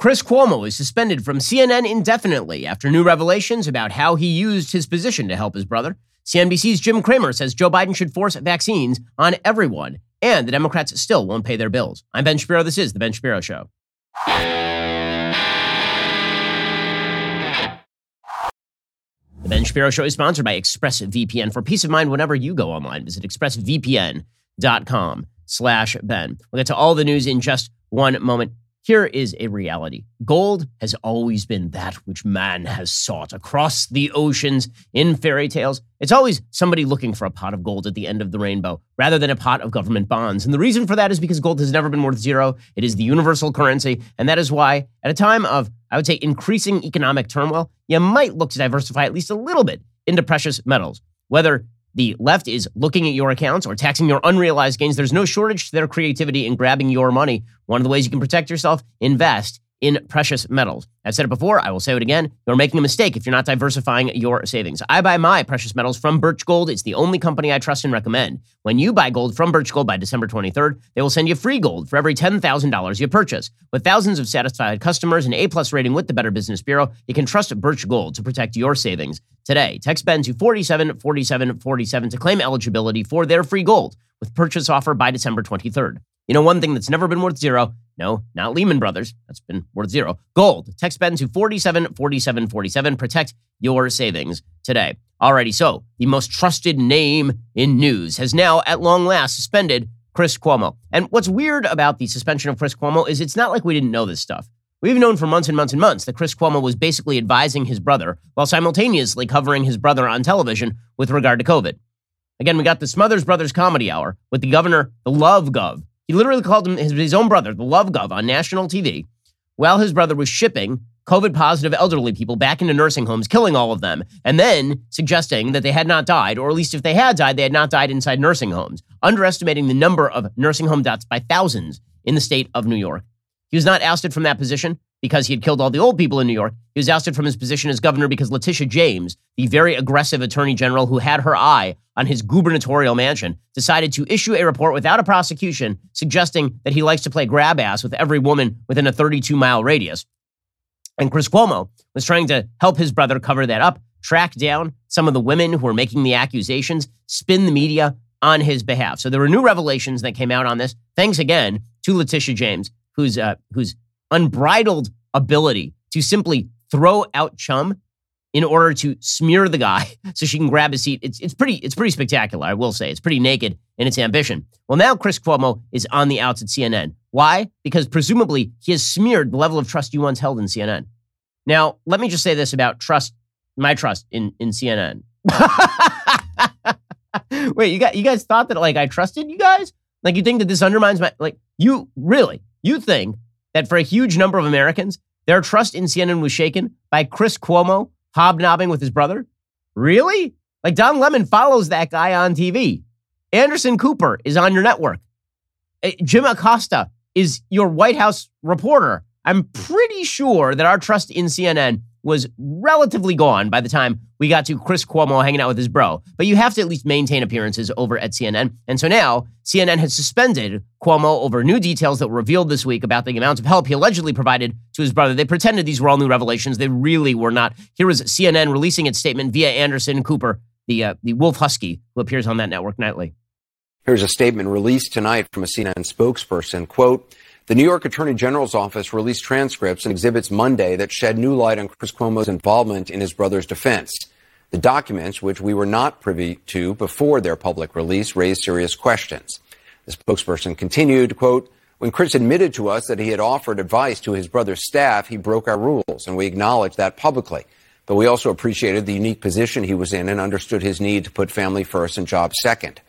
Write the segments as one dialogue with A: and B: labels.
A: Chris Cuomo is suspended from CNN indefinitely after new revelations about how he used his position to help his brother. CNBC's Jim Cramer says Joe Biden should force vaccines on everyone, and the Democrats still won't pay their bills. I'm Ben Shapiro. This is The Ben Shapiro Show. The Ben Shapiro Show is sponsored by ExpressVPN. For peace of mind whenever you go online, visit expressvpn.com slash Ben. We'll get to all the news in just one moment. Here is a reality gold has always been that which man has sought across the oceans in fairy tales. It's always somebody looking for a pot of gold at the end of the rainbow rather than a pot of government bonds. And the reason for that is because gold has never been worth zero. It is the universal currency. And that is why, at a time of, I would say, increasing economic turmoil, you might look to diversify at least a little bit into precious metals. Whether the left is looking at your accounts or taxing your unrealized gains. There's no shortage to their creativity in grabbing your money. One of the ways you can protect yourself, invest in precious metals. I've said it before, I will say it again. You're making a mistake if you're not diversifying your savings. I buy my precious metals from Birch Gold. It's the only company I trust and recommend. When you buy gold from Birch Gold by December 23rd, they will send you free gold for every $10,000 you purchase. With thousands of satisfied customers and A-plus rating with the Better Business Bureau, you can trust Birch Gold to protect your savings. Today, text Ben to 474747 to claim eligibility for their free gold with purchase offer by December 23rd. You know, one thing that's never been worth zero no, not Lehman Brothers. That's been worth zero. Gold. Text Ben to 474747. Protect your savings today. Alrighty, so the most trusted name in news has now, at long last, suspended Chris Cuomo. And what's weird about the suspension of Chris Cuomo is it's not like we didn't know this stuff. We've known for months and months and months that Chris Cuomo was basically advising his brother while simultaneously covering his brother on television with regard to COVID. Again, we got the Smothers Brothers Comedy Hour with the governor, the Love Gov, he literally called him his, his own brother, the Love Gov, on national TV, while his brother was shipping COVID positive elderly people back into nursing homes, killing all of them, and then suggesting that they had not died, or at least if they had died, they had not died inside nursing homes, underestimating the number of nursing home deaths by thousands in the state of New York. He was not ousted from that position because he had killed all the old people in New York. He was ousted from his position as governor because Letitia James, the very aggressive attorney general who had her eye on his gubernatorial mansion, decided to issue a report without a prosecution suggesting that he likes to play grab ass with every woman within a 32 mile radius. And Chris Cuomo was trying to help his brother cover that up, track down some of the women who were making the accusations, spin the media on his behalf. So there were new revelations that came out on this. Thanks again to Letitia James, who's uh, who's unbridled ability to simply throw out chum in order to smear the guy so she can grab a seat. It's, it's pretty it's pretty spectacular, I will say. It's pretty naked in its ambition. Well, now Chris Cuomo is on the outs at CNN. Why? Because presumably he has smeared the level of trust you once held in CNN. Now, let me just say this about trust, my trust in, in CNN. Wait, you got you guys thought that like I trusted you guys? Like you think that this undermines my like you really you think that for a huge number of Americans, their trust in CNN was shaken by Chris Cuomo hobnobbing with his brother? Really? Like Don Lemon follows that guy on TV. Anderson Cooper is on your network. Eh, Jim Acosta is your White House reporter. I'm pretty sure that our trust in CNN was relatively gone by the time we got to Chris Cuomo hanging out with his bro. But you have to at least maintain appearances over at CNN. And so now CNN has suspended Cuomo over new details that were revealed this week about the amount of help he allegedly provided to his brother. They pretended these were all new revelations. They really were not. Here was CNN releasing its statement via Anderson Cooper, the, uh, the wolf husky who appears on that network nightly.
B: Here's a statement released tonight from a CNN spokesperson. Quote, the New York Attorney General's office released transcripts and exhibits Monday that shed new light on Chris Cuomo's involvement in his brother's defense. The documents, which we were not privy to before their public release, raised serious questions. The spokesperson continued, quote, when Chris admitted to us that he had offered advice to his brother's staff, he broke our rules, and we acknowledged that publicly. But we also appreciated the unique position he was in and understood his need to put family first and job second.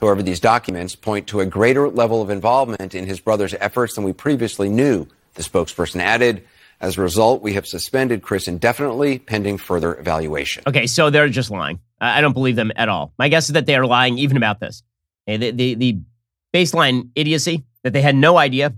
B: However, these documents point to a greater level of involvement in his brother's efforts than we previously knew, the spokesperson added. As a result, we have suspended Chris indefinitely pending further evaluation.
A: Okay, so they're just lying. I don't believe them at all. My guess is that they are lying even about this. The, the, the baseline idiocy that they had no idea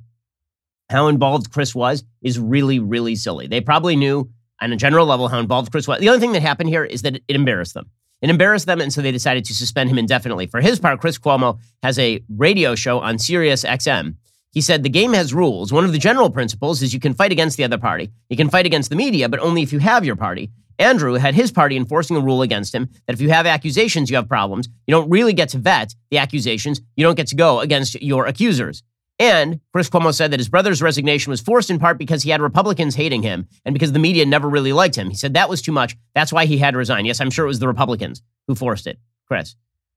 A: how involved Chris was is really, really silly. They probably knew on a general level how involved Chris was. The only thing that happened here is that it embarrassed them. It embarrassed them, and so they decided to suspend him indefinitely. For his part, Chris Cuomo has a radio show on Sirius XM. He said the game has rules. One of the general principles is you can fight against the other party. You can fight against the media, but only if you have your party. Andrew had his party enforcing a rule against him that if you have accusations, you have problems. You don't really get to vet the accusations. You don't get to go against your accusers. And Chris Cuomo said that his brother's resignation was forced in part because he had Republicans hating him and because the media never really liked him. He said that was too much. That's why he had to resign. Yes, I'm sure it was the Republicans who forced it, Chris.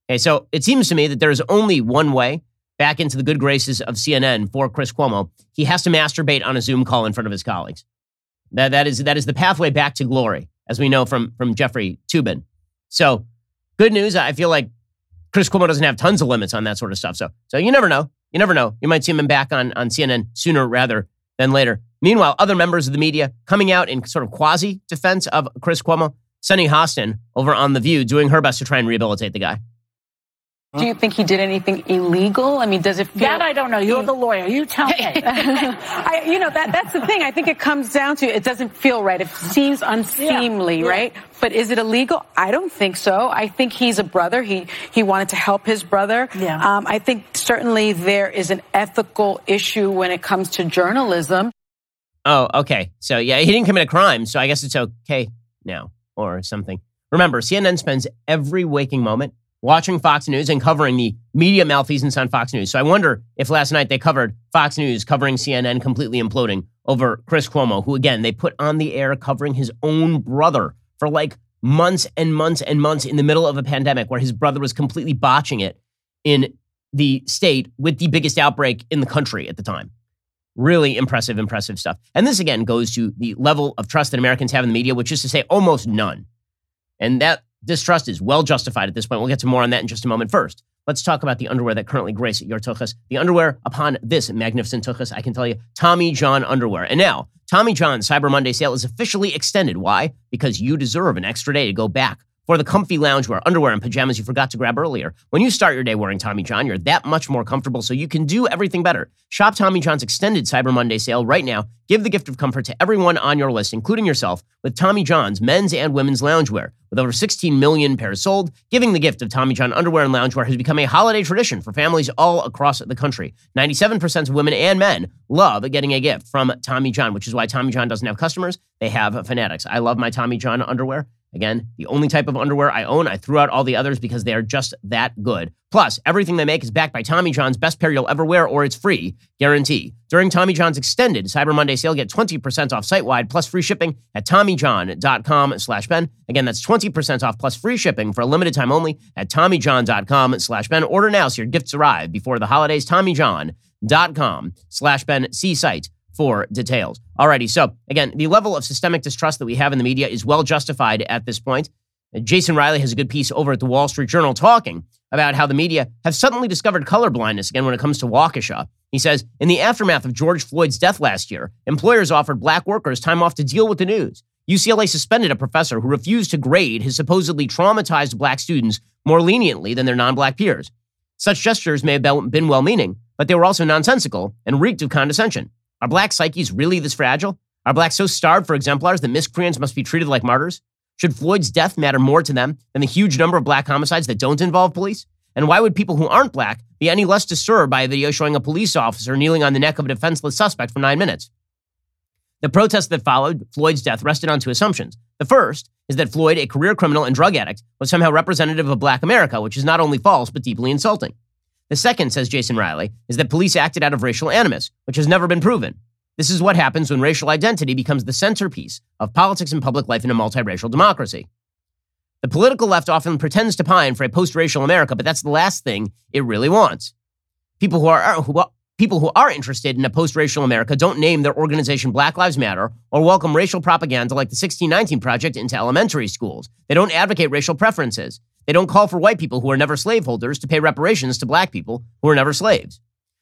A: Okay, so it seems to me that there is only one way back into the good graces of CNN for Chris Cuomo. He has to masturbate on a Zoom call in front of his colleagues. That, that, is, that is the pathway back to glory, as we know from, from Jeffrey Toobin. So, good news. I feel like Chris Cuomo doesn't have tons of limits on that sort of stuff. So, so you never know. You never know. You might see him back on, on CNN sooner rather than later. Meanwhile, other members of the media coming out in sort of quasi defense of Chris Cuomo. Sunny Hostin over on The View doing her best to try and rehabilitate the guy.
C: Do you think he did anything illegal? I mean, does it feel
D: that I don't know? You're the lawyer. You tell me.
C: I, you know that that's the thing. I think it comes down to it doesn't feel right. It seems unseemly, yeah. right? But is it illegal? I don't think so. I think he's a brother. He he wanted to help his brother.
D: Yeah.
C: Um, I think certainly there is an ethical issue when it comes to journalism.
A: Oh, okay. So yeah, he didn't commit a crime, so I guess it's okay now or something. Remember, CNN spends every waking moment watching Fox News and covering the media malfeasance on Fox News. So I wonder if last night they covered Fox News covering CNN completely imploding over Chris Cuomo, who again they put on the air covering his own brother for like months and months and months in the middle of a pandemic where his brother was completely botching it in the state with the biggest outbreak in the country at the time. Really impressive, impressive stuff. And this again goes to the level of trust that Americans have in the media, which is to say almost none. And that distrust is well justified at this point. We'll get to more on that in just a moment. First, let's talk about the underwear that currently grace your tuchus. The underwear upon this magnificent tuchus, I can tell you, Tommy John underwear. And now, Tommy John's Cyber Monday sale is officially extended. Why? Because you deserve an extra day to go back for the comfy loungewear, underwear, and pajamas you forgot to grab earlier. When you start your day wearing Tommy John, you're that much more comfortable so you can do everything better. Shop Tommy John's extended Cyber Monday sale right now. Give the gift of comfort to everyone on your list, including yourself, with Tommy John's men's and women's loungewear. With over 16 million pairs sold, giving the gift of Tommy John underwear and loungewear has become a holiday tradition for families all across the country. 97% of women and men love getting a gift from Tommy John, which is why Tommy John doesn't have customers, they have fanatics. I love my Tommy John underwear. Again, the only type of underwear I own. I threw out all the others because they are just that good. Plus, everything they make is backed by Tommy John's best pair you'll ever wear or it's free guarantee. During Tommy John's extended Cyber Monday sale, get 20% off site wide plus free shipping at TommyJohn.com slash Ben. Again, that's 20% off plus free shipping for a limited time only at TommyJohn.com slash Ben. Order now so your gifts arrive before the holidays. TommyJohn.com slash Ben. See site for details. Alrighty, so again, the level of systemic distrust that we have in the media is well justified at this point. Jason Riley has a good piece over at the Wall Street Journal talking about how the media have suddenly discovered color blindness again when it comes to Waukesha. He says, in the aftermath of George Floyd's death last year, employers offered black workers time off to deal with the news. UCLA suspended a professor who refused to grade his supposedly traumatized black students more leniently than their non black peers. Such gestures may have been well meaning, but they were also nonsensical and reeked of condescension. Are black psyches really this fragile? Are blacks so starved for exemplars that miscreants must be treated like martyrs? Should Floyd's death matter more to them than the huge number of black homicides that don't involve police? And why would people who aren't black be any less disturbed by a video showing a police officer kneeling on the neck of a defenseless suspect for nine minutes? The protest that followed Floyd's death rested on two assumptions. The first is that Floyd, a career criminal and drug addict, was somehow representative of black America, which is not only false, but deeply insulting. The second, says Jason Riley, is that police acted out of racial animus, which has never been proven. This is what happens when racial identity becomes the centerpiece of politics and public life in a multiracial democracy. The political left often pretends to pine for a post-racial America, but that's the last thing it really wants. People who are, uh, who are people who are interested in a post-racial America don't name their organization Black Lives Matter or welcome racial propaganda like the 1619 Project into elementary schools. They don't advocate racial preferences. They don't call for white people who are never slaveholders to pay reparations to black people who are never slaves.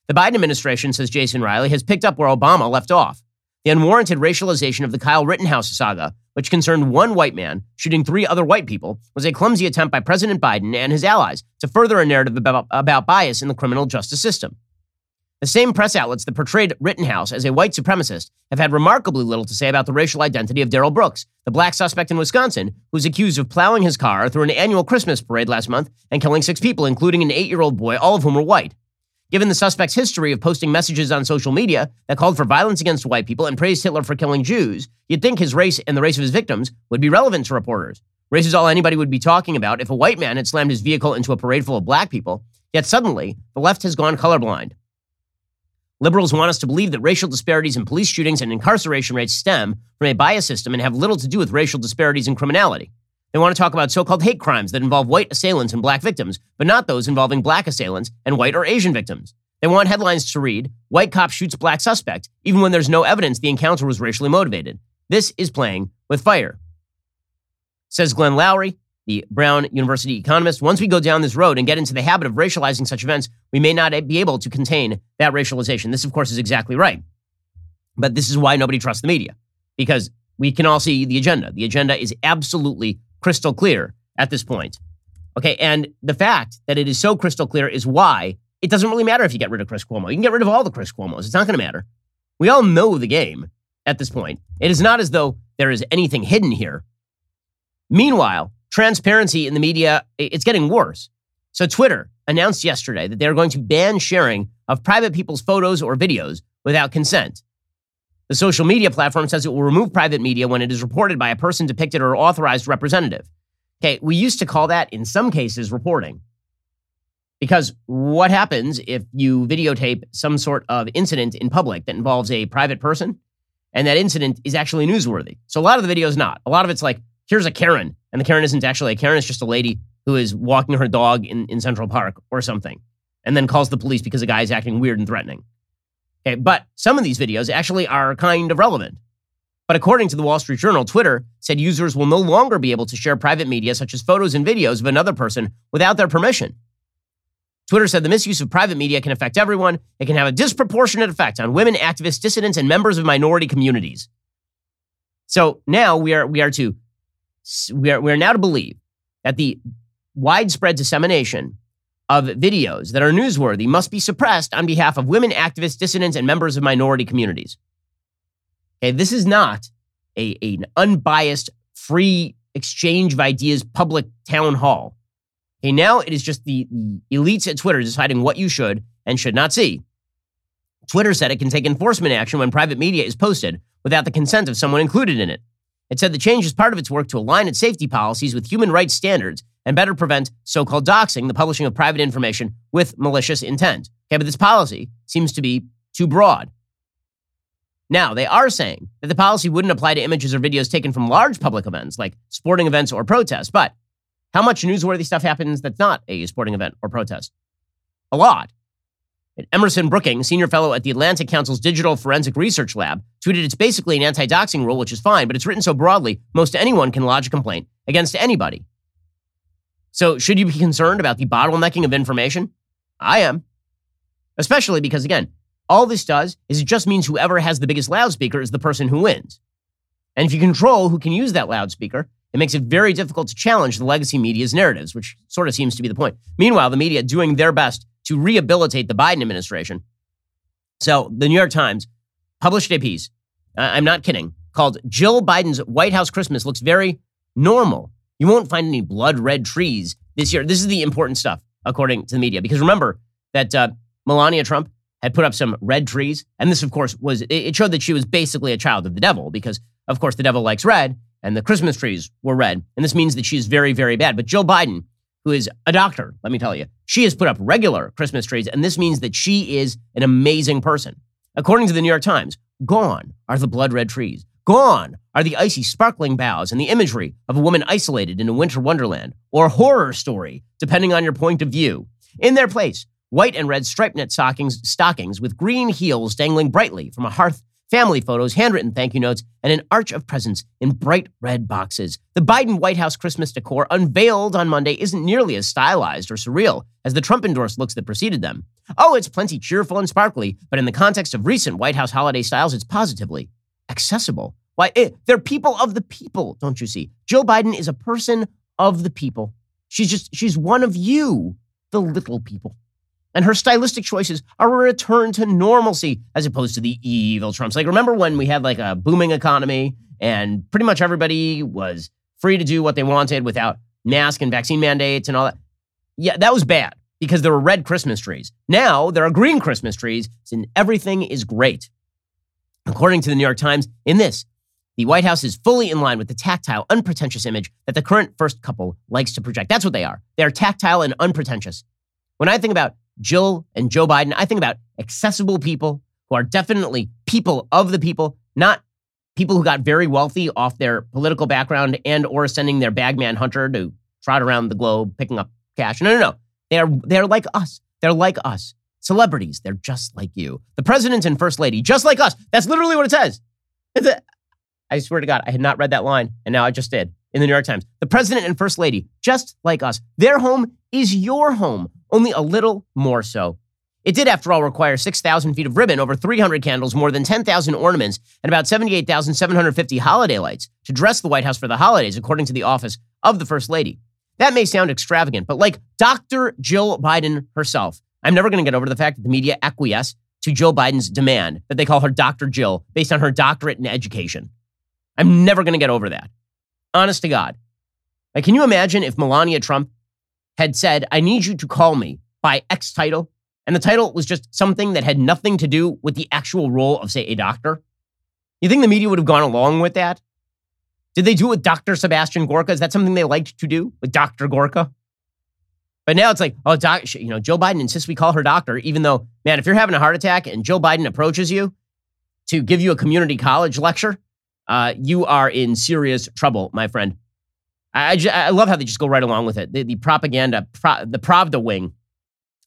A: The Biden administration, says Jason Riley, has picked up where Obama left off. The unwarranted racialization of the Kyle Rittenhouse saga, which concerned one white man shooting three other white people, was a clumsy attempt by President Biden and his allies to further a narrative about, about bias in the criminal justice system. The same press outlets that portrayed Rittenhouse as a white supremacist have had remarkably little to say about the racial identity of Darrell Brooks, the black suspect in Wisconsin who was accused of plowing his car through an annual Christmas parade last month and killing six people, including an eight year old boy, all of whom were white. Given the suspect's history of posting messages on social media that called for violence against white people and praised Hitler for killing Jews, you'd think his race and the race of his victims would be relevant to reporters. Race is all anybody would be talking about if a white man had slammed his vehicle into a parade full of black people. Yet suddenly, the left has gone colorblind. Liberals want us to believe that racial disparities in police shootings and incarceration rates stem from a bias system and have little to do with racial disparities in criminality. They want to talk about so called hate crimes that involve white assailants and black victims, but not those involving black assailants and white or Asian victims. They want headlines to read, White cop shoots black suspect, even when there's no evidence the encounter was racially motivated. This is playing with fire. Says Glenn Loury, the Brown University economist. Once we go down this road and get into the habit of racializing such events, we may not be able to contain that racialization. This, of course, is exactly right. But this is why nobody trusts the media, because we can all see the agenda. The agenda is absolutely crystal clear at this point. Okay, and the fact that it is so crystal clear is why it doesn't really matter if you get rid of Chris Cuomo. You can get rid of all the Chris Cuomos. It's not going to matter. We all know the game at this point. It is not as though there is anything hidden here. Meanwhile, transparency in the media, it's getting worse. So Twitter announced yesterday that they're going to ban sharing of private people's photos or videos without consent. The social media platform says it will remove private media when it is reported by a person depicted or authorized representative. Okay, we used to call that in some cases reporting. Because what happens if you videotape some sort of incident in public that involves a private person and that incident is actually newsworthy? So a lot of the video is not. A lot of it's like, here's a Karen, and the Karen isn't actually a Karen, it's just a lady who is walking her dog in, in Central Park or something, and then calls the police because a guy is acting weird and threatening. Okay, but some of these videos actually are kind of relevant. But according to the Wall Street Journal, Twitter said users will no longer be able to share private media such as photos and videos of another person without their permission. Twitter said the misuse of private media can affect everyone. It can have a disproportionate effect on women, activists, dissidents, and members of minority communities. So now we are we are to we are we are now to believe that the widespread dissemination of videos that are newsworthy must be suppressed on behalf of women, activists, dissidents, and members of minority communities. Okay, this is not a, an unbiased, free exchange of ideas public town hall. Okay, now it is just the elites at Twitter deciding what you should and should not see. Twitter said it can take enforcement action when private media is posted without the consent of someone included in it. It said the change is part of its work to align its safety policies with human rights standards and better prevent so called doxing, the publishing of private information with malicious intent. Okay, but this policy seems to be too broad. Now, they are saying that the policy wouldn't apply to images or videos taken from large public events like sporting events or protests, but how much newsworthy stuff happens that's not a sporting event or protest? A lot. Emerson Brooking, senior fellow at the Atlantic Council's Digital Forensic Research Lab, tweeted it's basically an anti doxing rule, which is fine, but it's written so broadly, most anyone can lodge a complaint against anybody. So, should you be concerned about the bottlenecking of information? I am. Especially because, again, all this does is it just means whoever has the biggest loudspeaker is the person who wins. And if you control who can use that loudspeaker, it makes it very difficult to challenge the legacy media's narratives, which sort of seems to be the point. Meanwhile, the media doing their best to rehabilitate the Biden administration. So the New York Times published a piece, I'm not kidding, called Jill Biden's White House Christmas looks very normal. You won't find any blood red trees this year. This is the important stuff, according to the media, because remember that uh, Melania Trump had put up some red trees. And this, of course, was, it showed that she was basically a child of the devil because, of course, the devil likes red and the Christmas trees were red. And this means that she's very, very bad. But Joe Biden who is a doctor, let me tell you, she has put up regular Christmas trees, and this means that she is an amazing person. According to the New York Times, gone are the blood red trees. Gone are the icy, sparkling boughs and the imagery of a woman isolated in a winter wonderland or horror story, depending on your point of view. In their place, white and red striped knit stockings, stockings with green heels dangling brightly from a hearth family photos, handwritten thank you notes, and an arch of presents in bright red boxes. The Biden White House Christmas decor unveiled on Monday isn't nearly as stylized or surreal as the Trump endorsed looks that preceded them. Oh, it's plenty cheerful and sparkly, but in the context of recent White House holiday styles, it's positively accessible. Why, it, eh, they're people of the people, don't you see? Joe Biden is a person of the people. She's just, she's one of you, the little people and her stylistic choices are a return to normalcy as opposed to the evil Trumps. Like, remember when we had like a booming economy and pretty much everybody was free to do what they wanted without mask and vaccine mandates and all that? Yeah, that was bad because there were red Christmas trees. Now there are green Christmas trees, and everything is great. According to the New York Times, in this, the White House is fully in line with the tactile, unpretentious image that the current first couple likes to project. That's what they are. They are tactile and unpretentious. When I think about Jill and Joe Biden, I think about accessible people who are definitely people of the people, not people who got very wealthy off their political background and or sending their bagman hunter to trot around the globe picking up cash. No, no, no. They are they're like us. They're like us. Celebrities, they're just like you. The president and first lady, just like us. That's literally what it says. A, I swear to God, I had not read that line, and now I just did in the New York Times. The president and first lady, just like us. Their home is your home, only a little more so. It did, after all, require 6,000 feet of ribbon, over 300 candles, more than 10,000 ornaments, and about 78,750 holiday lights to dress the White House for the holidays, according to the office of the First Lady. That may sound extravagant, but like Dr. Jill Biden herself, I'm never going to get over the fact that the media acquiesce to Joe Biden's demand that they call her Dr. Jill based on her doctorate in education. I'm never going to get over that. Honest to God. Like, can you imagine if Melania Trump had said, I need you to call me by X title, and the title was just something that had nothing to do with the actual role of, say, a doctor? You think the media would have gone along with that? Did they do it with Dr. Sebastian Gorka? Is that something they liked to do with Dr. Gorka? But now it's like, oh, doc, you know, Joe Biden insists we call her doctor, even though, man, if you're having a heart attack and Joe Biden approaches you to give you a community college lecture, uh, you are in serious trouble, my friend. I, I, I, love how they just go right along with it. The, the propaganda, pro, the Pravda wing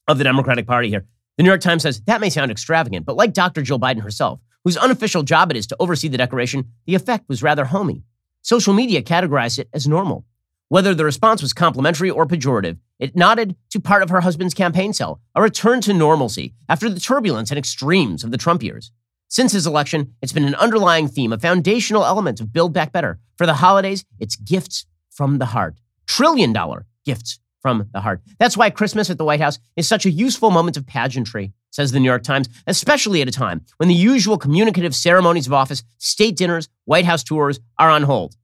A: of the Democratic Party here. The New York Times says that may sound extravagant, but like Dr. Jill Biden herself, whose unofficial job it is to oversee the decoration, the effect was rather homey. Social media categorized it as normal. Whether the response was complimentary or pejorative, it nodded to part of her husband's campaign sell, a return to normalcy after the turbulence and extremes of the Trump years. Since his election, it's been an underlying theme, a foundational element of Build Back Better. For the holidays, it's gifts from the heart. Trillion dollar gifts from the heart. That's why Christmas at the White House is such a useful moment of pageantry, says the New York Times, especially at a time when the usual communicative ceremonies of office, state dinners, White House tours are on hold.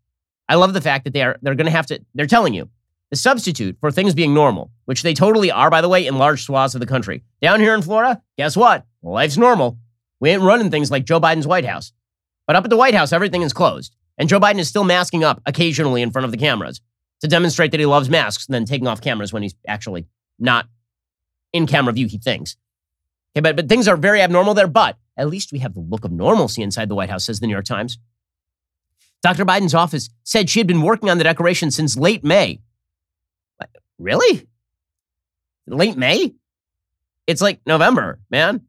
A: I love the fact that they are they're going to have to they're telling you the substitute for things being normal, which they totally are by the way in large swaths of the country. Down here in Florida, guess what? Life's normal. We ain't running things like Joe Biden's White House. But up at the White House, everything is closed. And Joe Biden is still masking up occasionally in front of the cameras to demonstrate that he loves masks and then taking off cameras when he's actually not in camera view, he thinks. Okay, but, but things are very abnormal there, but at least we have the look of normalcy inside the White House, says the New York Times. Dr. Biden's office said she had been working on the decoration since late May. Really? Late May? It's like November, man.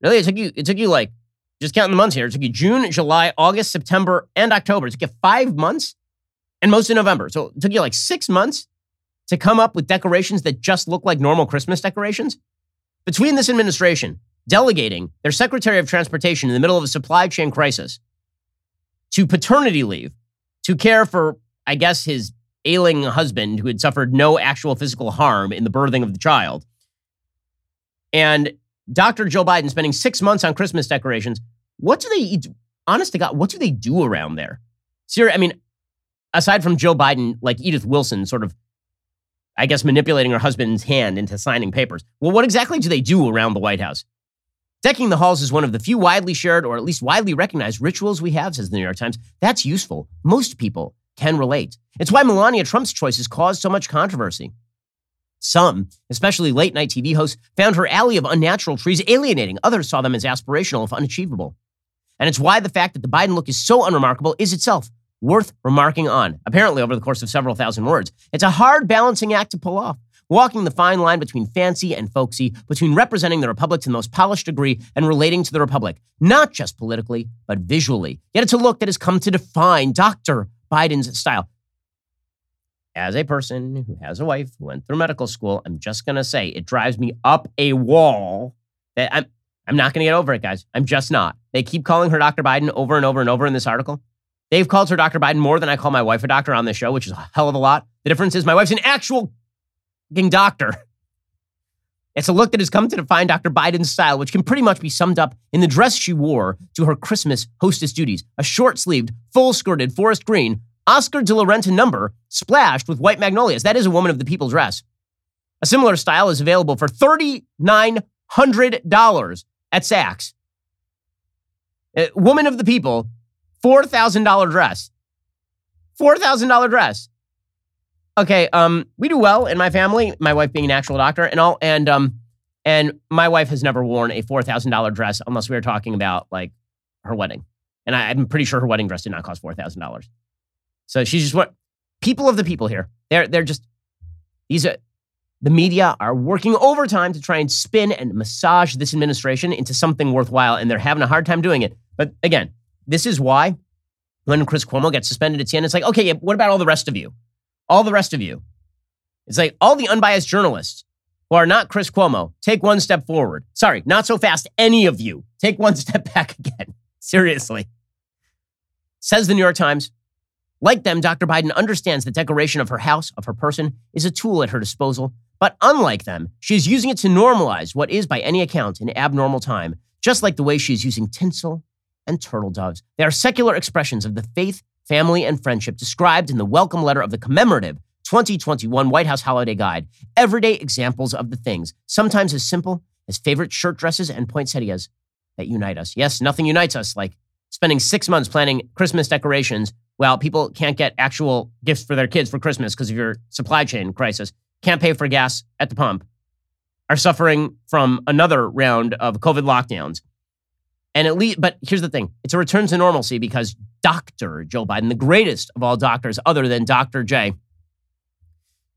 A: Really, it took you. It took you like just counting the months here. It took you June, July, August, September, and October. It took you five months, and most of November. So it took you like six months to come up with decorations that just look like normal Christmas decorations. Between this administration delegating their Secretary of Transportation in the middle of a supply chain crisis to paternity leave to care for, I guess, his ailing husband who had suffered no actual physical harm in the birthing of the child, and Dr. Joe Biden spending six months on Christmas decorations. What do they, honest to God, what do they do around there? Seriously, I mean, aside from Joe Biden, like Edith Wilson, sort of, I guess, manipulating her husband's hand into signing papers. Well, what exactly do they do around the White House? Decking the halls is one of the few widely shared or at least widely recognized rituals we have, says the New York Times. That's useful. Most people can relate. It's why Melania Trump's choice has caused so much controversy. Some, especially late night TV hosts, found her alley of unnatural trees alienating. Others saw them as aspirational, if unachievable. And it's why the fact that the Biden look is so unremarkable is itself worth remarking on, apparently over the course of several thousand words. It's a hard balancing act to pull off, walking the fine line between fancy and folksy, between representing the Republic to the most polished degree and relating to the Republic, not just politically, but visually. Yet it's a look that has come to define Dr. Biden's style as a person who has a wife who went through medical school, I'm just gonna say it drives me up a wall that I'm I'm not gonna get over it, guys. I'm just not. They keep calling her Dr. Biden over and over and over in this article. They've called her Dr. Biden more than I call my wife a doctor on this show, which is a hell of a lot. The difference is my wife's an actual doctor. It's a look that has come to define Dr. Biden's style, which can pretty much be summed up in the dress she wore to her Christmas hostess duties a short sleeved, full skirted forest green Oscar de la Renta number splashed with white magnolias. That is a woman of the people dress. A similar style is available for $3,900 at Saks. Uh, woman of the people, $4,000 dress. $4,000 dress. Okay, um, we do well in my family, my wife being an actual doctor and all, and um, and my wife has never worn a $4,000 dress unless we were talking about like her wedding. And I, am pretty sure her wedding dress did not cost $4,000. So she's just what people of the people here. They're, they're just, these are, the media are working overtime to try and spin and massage this administration into something worthwhile, and they're having a hard time doing it. But again, this is why when Chris Cuomo gets suspended at CNN, it's like, okay, what about all the rest of you? All the rest of you. It's like all the unbiased journalists who are not Chris Cuomo, take one step forward. Sorry, not so fast, any of you. Take one step back again. Seriously. Says the New York Times. Like them, Dr. Biden understands the decoration of her house, of her person, is a tool at her disposal. But unlike them, she is using it to normalize what is, by any account, an abnormal time, just like the way she is using tinsel and turtle doves. They are secular expressions of the faith, family, and friendship described in the welcome letter of the commemorative 2021 White House Holiday Guide. Everyday examples of the things, sometimes as simple as favorite shirt dresses and poinsettias that unite us. Yes, nothing unites us like spending six months planning Christmas decorations while people can't get actual gifts for their kids for Christmas because of your supply chain crisis, can't pay for gas at the pump, are suffering from another round of COVID lockdowns. And at least, but here's the thing it's a return to normalcy because Dr. Joe Biden, the greatest of all doctors other than Dr. J,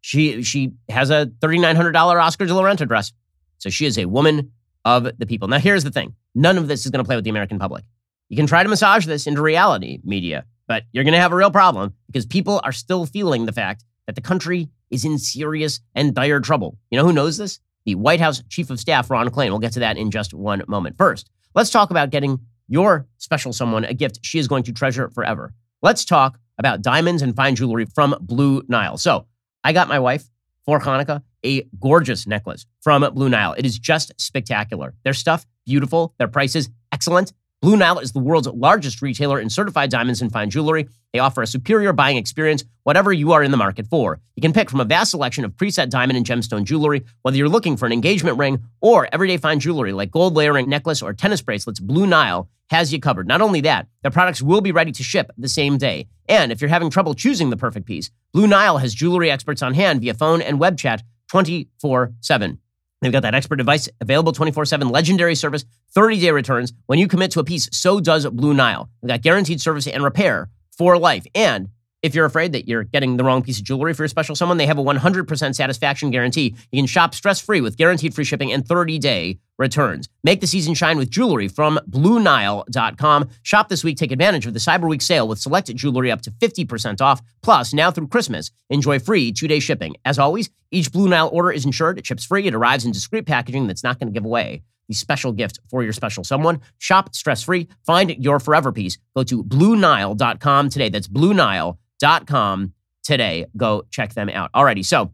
A: she she has a $3,900 Oscar de la Renta dress. So she is a woman of the people. Now, here's the thing none of this is going to play with the American public. You can try to massage this into reality media, but you're going to have a real problem because people are still feeling the fact that the country is in serious and dire trouble. You know who knows this? The White House Chief of Staff, Ron Klain. We'll get to that in just one moment. First, let's talk about getting your special someone a gift she is going to treasure forever. Let's talk about diamonds and fine jewelry from Blue Nile. So, I got my wife for Hanukkah a gorgeous necklace from Blue Nile. It is just spectacular. Their stuff, beautiful. Their prices, excellent. Blue Nile is the world's largest retailer in certified diamonds and fine jewelry. They offer a superior buying experience, whatever you are in the market for. You can pick from a vast selection of preset diamond and gemstone jewelry, whether you're looking for an engagement ring or everyday fine jewelry like gold layering necklace or tennis bracelets. Blue Nile has you covered. Not only that, their products will be ready to ship the same day. And if you're having trouble choosing the perfect piece, Blue Nile has jewelry experts on hand via phone and web chat 24 7. They've got that expert device available 24 7, legendary service, 30 day returns. When you commit to a piece, so does Blue Nile. They've got guaranteed service and repair for life. And if you're afraid that you're getting the wrong piece of jewelry for your special someone, they have a 100% satisfaction guarantee. You can shop stress free with guaranteed free shipping and 30 day returns. Make the season shine with jewelry from BlueNile.com. Shop this week. Take advantage of the Cyber Week sale with selected jewelry up to 50% off. Plus, now through Christmas, enjoy free two day shipping. As always, each Blue Nile order is insured, it ships free, it arrives in discreet packaging that's not going to give away the special gift for your special someone. Shop stress free. Find your forever piece. Go to BlueNile.com today. That's BlueNile.com today. Go check them out. Alrighty. So,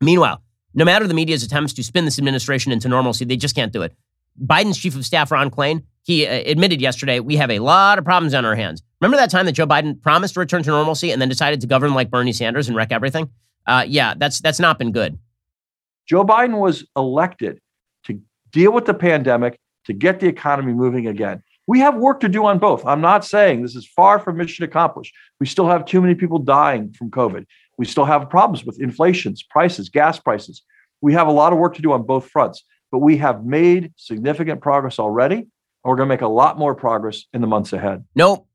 A: meanwhile, no matter the media's attempts to spin this administration into normalcy, they just can't do it. Biden's chief of staff, Ron Klain, he uh, admitted yesterday we have a lot of problems on our hands. Remember that time that Joe Biden promised to return to normalcy and then decided to govern like Bernie Sanders and wreck everything? Uh, yeah, that's that's not been good.
E: Joe Biden was elected to deal with the pandemic, to get the economy moving again. We have work to do on both. I'm not saying this is far from mission accomplished. We still have too many people dying from COVID. We still have problems with inflations, prices, gas prices. We have a lot of work to do on both fronts, but we have made significant progress already. And we're going to make a lot more progress in the months ahead.
A: Nope.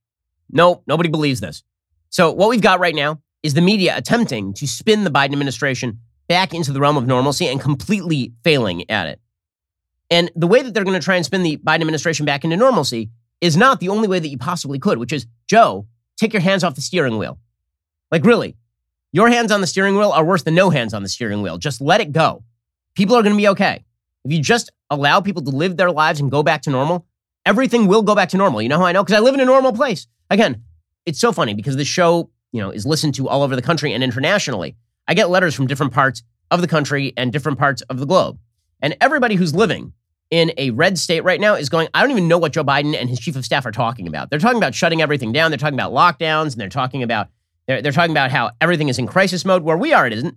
A: Nope. Nobody believes this. So, what we've got right now is the media attempting to spin the Biden administration back into the realm of normalcy and completely failing at it. And the way that they're going to try and spin the Biden administration back into normalcy is not the only way that you possibly could, which is Joe, take your hands off the steering wheel. Like, really, your hands on the steering wheel are worse than no hands on the steering wheel. Just let it go. People are going to be okay. If you just allow people to live their lives and go back to normal, everything will go back to normal. You know how I know? Because I live in a normal place. Again, it's so funny because the show, you know, is listened to all over the country and internationally. I get letters from different parts of the country and different parts of the globe. And everybody who's living in a red state right now is going, I don't even know what Joe Biden and his chief of staff are talking about. They're talking about shutting everything down. They're talking about lockdowns and they're talking about they're, they're talking about how everything is in crisis mode. Where we are, it isn't.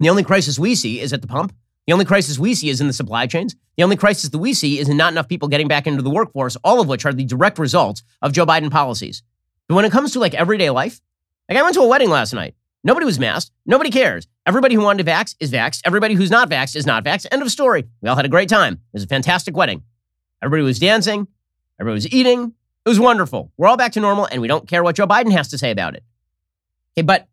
A: The only crisis we see is at the pump. The only crisis we see is in the supply chains. The only crisis that we see is in not enough people getting back into the workforce, all of which are the direct results of Joe Biden policies. But when it comes to like everyday life, like I went to a wedding last night. Nobody was masked. Nobody cares. Everybody who wanted to vax is vaxxed. Everybody who's not vaxxed is not vaxxed. End of story. We all had a great time. It was a fantastic wedding. Everybody was dancing. Everybody was eating. It was wonderful. We're all back to normal and we don't care what Joe Biden has to say about it. Okay, but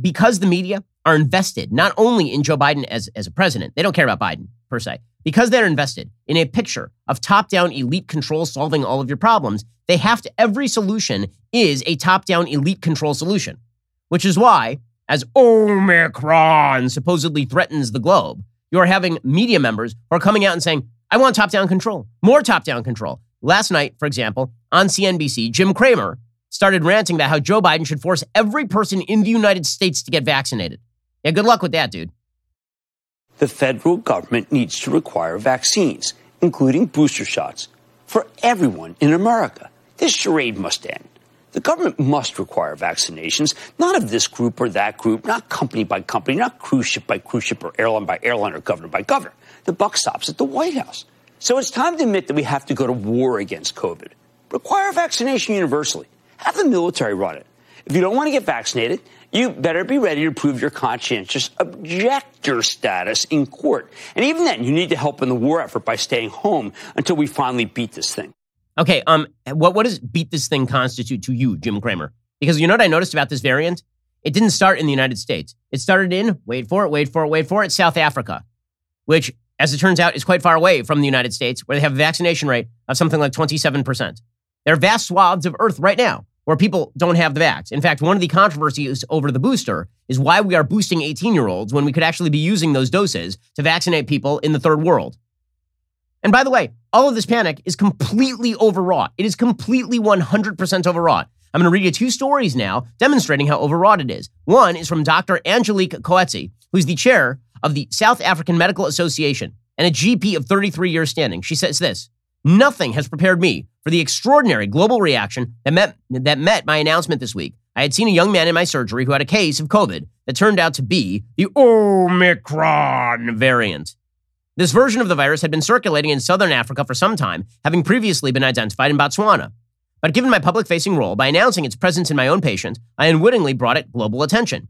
A: because the media are invested not only in Joe Biden as, as a president, they don't care about Biden per se. Because they're invested in a picture of top down elite control solving all of your problems, they have to, every solution is a top down elite control solution, which is why, as Omicron supposedly threatens the globe, you are having media members who are coming out and saying, I want top down control, more top down control. Last night, for example, on CNBC, Jim Cramer started ranting about how Joe Biden should force every person in the United States to get vaccinated. Yeah, good luck with that, dude.
F: The federal government needs to require vaccines, including booster shots, for everyone in America. This charade must end. The government must require vaccinations, not of this group or that group, not company by company, not cruise ship by cruise ship or airline by airline or governor by governor. The buck stops at the White House. So it's time to admit that we have to go to war against COVID. Require vaccination universally. Have the military run it. If you don't want to get vaccinated, you better be ready to prove your conscientious objector status in court. And even then, you need to help in the war effort by staying home until we finally beat this thing.
A: Okay, um, what what does beat this thing constitute to you, Jim Cramer? Because you know what I noticed about this variant? It didn't start in the United States. It started in wait for it, wait for it, wait for it, South Africa, which, as it turns out, is quite far away from the United States, where they have a vaccination rate of something like twenty seven percent. There are vast swaths of Earth right now where people don't have the vax. In fact, one of the controversies over the booster is why we are boosting 18 year olds when we could actually be using those doses to vaccinate people in the third world. And by the way, all of this panic is completely overwrought. It is completely 100% overwrought. I'm going to read you two stories now demonstrating how overwrought it is. One is from Dr. Angelique Coetzee, who's the chair of the South African Medical Association and a GP of 33 years standing. She says this Nothing has prepared me for the extraordinary global reaction that met, that met my announcement this week. I had seen a young man in my surgery who had a case of COVID that turned out to be the Omicron variant. This version of the virus had been circulating in southern Africa for some time, having previously been identified in Botswana. But given my public facing role, by announcing its presence in my own patient, I unwittingly brought it global attention.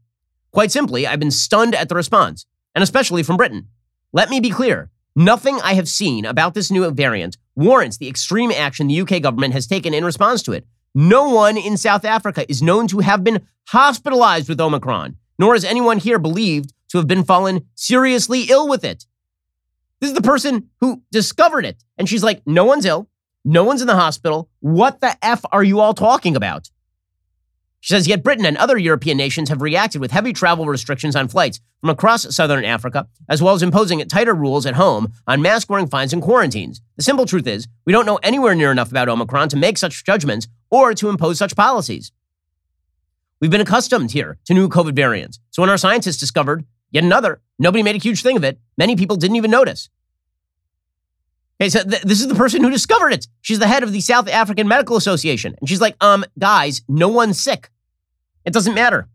A: Quite simply, I've been stunned at the response, and especially from Britain. Let me be clear nothing I have seen about this new variant warrants the extreme action the UK government has taken in response to it. No one in South Africa is known to have been hospitalized with Omicron, nor is anyone here believed to have been fallen seriously ill with it. This is the person who discovered it. And she's like, no one's ill. No one's in the hospital. What the F are you all talking about? She says, yet Britain and other European nations have reacted with heavy travel restrictions on flights from across southern Africa, as well as imposing tighter rules at home on mask wearing fines and quarantines. The simple truth is, we don't know anywhere near enough about Omicron to make such judgments or to impose such policies. We've been accustomed here to new COVID variants. So when our scientists discovered yet another, nobody made a huge thing of it. Many people didn't even notice. Okay, so th- this is the person who discovered it. She's the head of the South African Medical Association. And she's like, um, guys, no one's sick. It doesn't matter.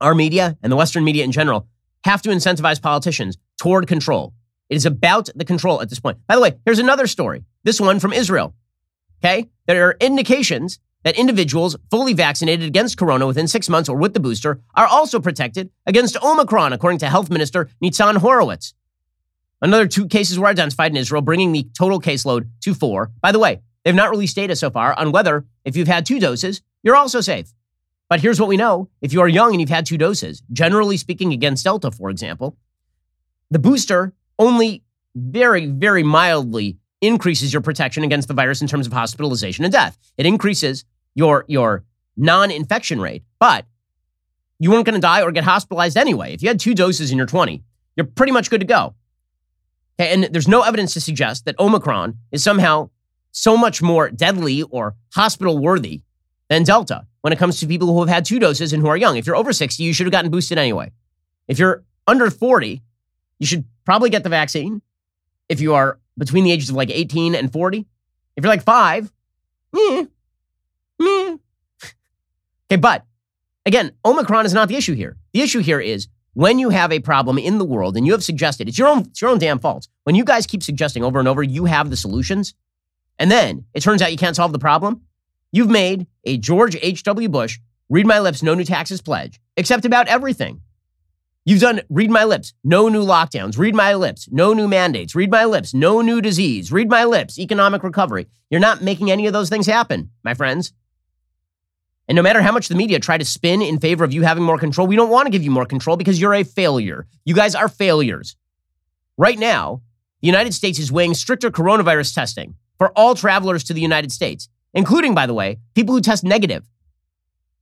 A: Our media and the Western media in general have to incentivize politicians toward control. It is about the control at this point. By the way, here's another story. This one from Israel. Okay? There are indications that individuals fully vaccinated against corona within six months or with the booster are also protected against Omicron, according to Health Minister Nitzan Horowitz. Another two cases were identified in Israel, bringing the total caseload to four. By the way, they've not released data so far on whether, if you've had two doses, you're also safe. But here's what we know if you are young and you've had two doses, generally speaking, against Delta, for example, the booster only very, very mildly increases your protection against the virus in terms of hospitalization and death. It increases your, your non infection rate, but you weren't going to die or get hospitalized anyway. If you had two doses and you're 20, you're pretty much good to go. And there's no evidence to suggest that Omicron is somehow so much more deadly or hospital worthy than Delta when it comes to people who have had two doses and who are young. If you're over 60, you should have gotten boosted anyway. If you're under 40, you should probably get the vaccine. If you are between the ages of like 18 and 40, if you're like five, yeah. Okay, but again, Omicron is not the issue here. The issue here is when you have a problem in the world and you have suggested it's your own it's your own damn fault. When you guys keep suggesting over and over you have the solutions, and then it turns out you can't solve the problem, you've made a George H.W. Bush read my lips, no new taxes pledge, except about everything. You've done read my lips, no new lockdowns, read my lips, no new mandates, read my lips, no new disease, read my lips, economic recovery. You're not making any of those things happen, my friends. And no matter how much the media try to spin in favor of you having more control, we don't want to give you more control because you're a failure. You guys are failures. Right now, the United States is weighing stricter coronavirus testing for all travelers to the United States, including, by the way, people who test negative.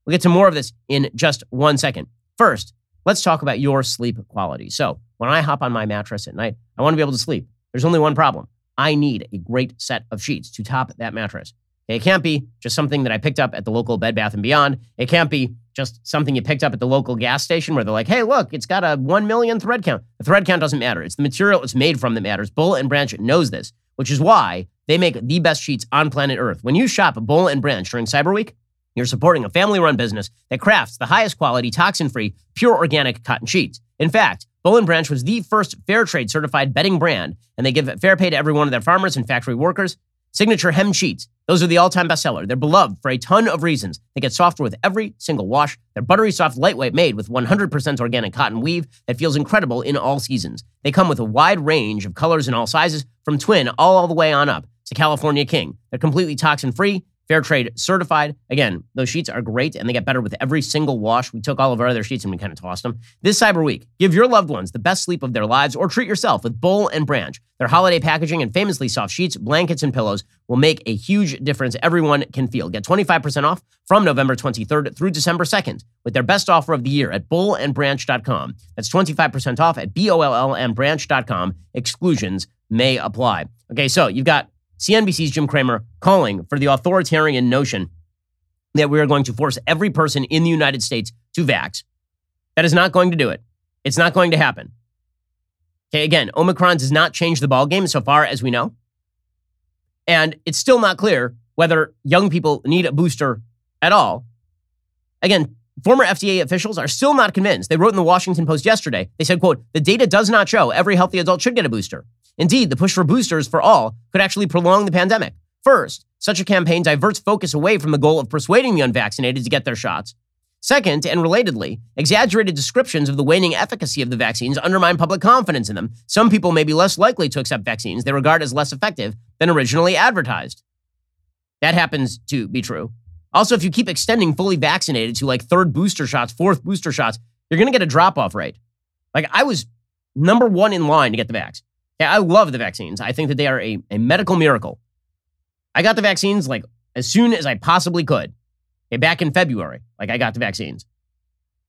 A: We'll get to more of this in just one second. First, Let's talk about your sleep quality. So, when I hop on my mattress at night, I want to be able to sleep. There's only one problem. I need a great set of sheets to top that mattress. It can't be just something that I picked up at the local Bed Bath and Beyond. It can't be just something you picked up at the local gas station where they're like, "Hey, look, it's got a 1 million thread count." The thread count doesn't matter. It's the material it's made from that matters. Boll and Branch knows this, which is why they make the best sheets on planet Earth. When you shop Boll and Branch during Cyber Week, you're supporting a family run business that crafts the highest quality, toxin free, pure organic cotton sheets. In fact, Boll & Branch was the first fair trade certified bedding brand, and they give fair pay to every one of their farmers and factory workers. Signature hem sheets. Those are the all time bestseller. They're beloved for a ton of reasons. They get softer with every single wash. They're buttery soft, lightweight, made with 100% organic cotton weave that feels incredible in all seasons. They come with a wide range of colors in all sizes, from twin all, all the way on up to California King. They're completely toxin free Fair Trade certified. Again, those sheets are great and they get better with every single wash. We took all of our other sheets and we kind of tossed them. This Cyber Week, give your loved ones the best sleep of their lives or treat yourself with Boll and Branch. Their holiday packaging and famously soft sheets, blankets, and pillows will make a huge difference everyone can feel. Get 25% off from November 23rd through December 2nd with their best offer of the year at bollandbranch.com. That's 25% off at B O L L and branch.com. Exclusions may apply. Okay, so you've got CNBC's Jim Cramer calling for the authoritarian notion that we are going to force every person in the United States to vax. That is not going to do it. It's not going to happen. Okay, again, Omicron does not change the ballgame so far as we know. And it's still not clear whether young people need a booster at all. Again, former FDA officials are still not convinced. They wrote in the Washington Post yesterday, they said, quote, the data does not show every healthy adult should get a booster. Indeed, the push for boosters for all could actually prolong the pandemic. First, such a campaign diverts focus away from the goal of persuading the unvaccinated to get their shots. Second, and relatedly, exaggerated descriptions of the waning efficacy of the vaccines undermine public confidence in them. Some people may be less likely to accept vaccines they regard as less effective than originally advertised. That happens to be true. Also, if you keep extending fully vaccinated to like third booster shots, fourth booster shots, you're going to get a drop off rate. Like I was number one in line to get the vax. I love the vaccines. I think that they are a, a medical miracle. I got the vaccines like as soon as I possibly could. Okay, back in February, like I got the vaccines.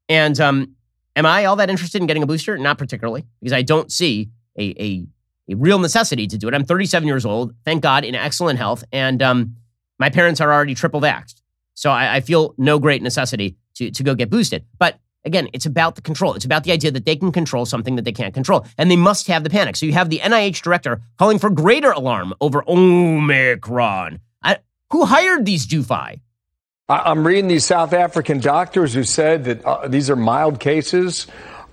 A: And um, am I all that interested in getting a booster? Not particularly, because I don't see a, a, a real necessity to do it. I'm 37 years old, thank God, in excellent health, and um, my parents are already triple vaxxed. So I, I feel no great necessity to, to go get boosted. But Again, it's about the control. It's about the idea that they can control something that they can't control. And they must have the panic. So you have the NIH director calling for greater alarm over Omicron. I, who hired these doofi?
G: I'm reading these South African doctors who said that uh, these are mild cases.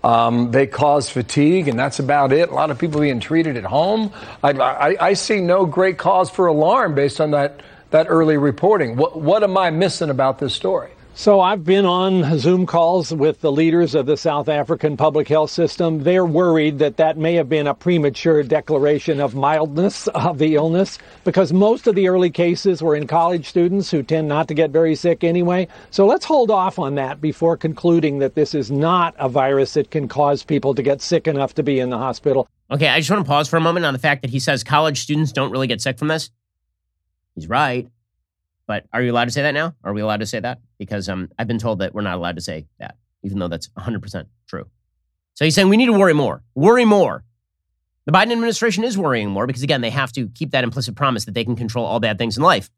G: Um, they cause fatigue, and that's about it. A lot of people being treated at home. I, I, I see no great cause for alarm based on that, that early reporting. What, what am I missing about this story?
H: So I've been on Zoom calls with the leaders of the South African public health system. They're worried that that may have been a premature declaration of mildness of the illness because most of the early cases were in college students who tend not to get very sick anyway. So let's hold off on that before concluding that this is not a virus that can cause people to get sick enough to be in the hospital.
A: Okay, I just want to pause for a moment on the fact that he says college students don't really get sick from this. He's right. But are you allowed to say that now? Are we allowed to say that? Because um, I've been told that we're not allowed to say that, even though that's 100% true. So he's saying we need to worry more. Worry more. The Biden administration is worrying more because, again, they have to keep that implicit promise that they can control all bad things in life.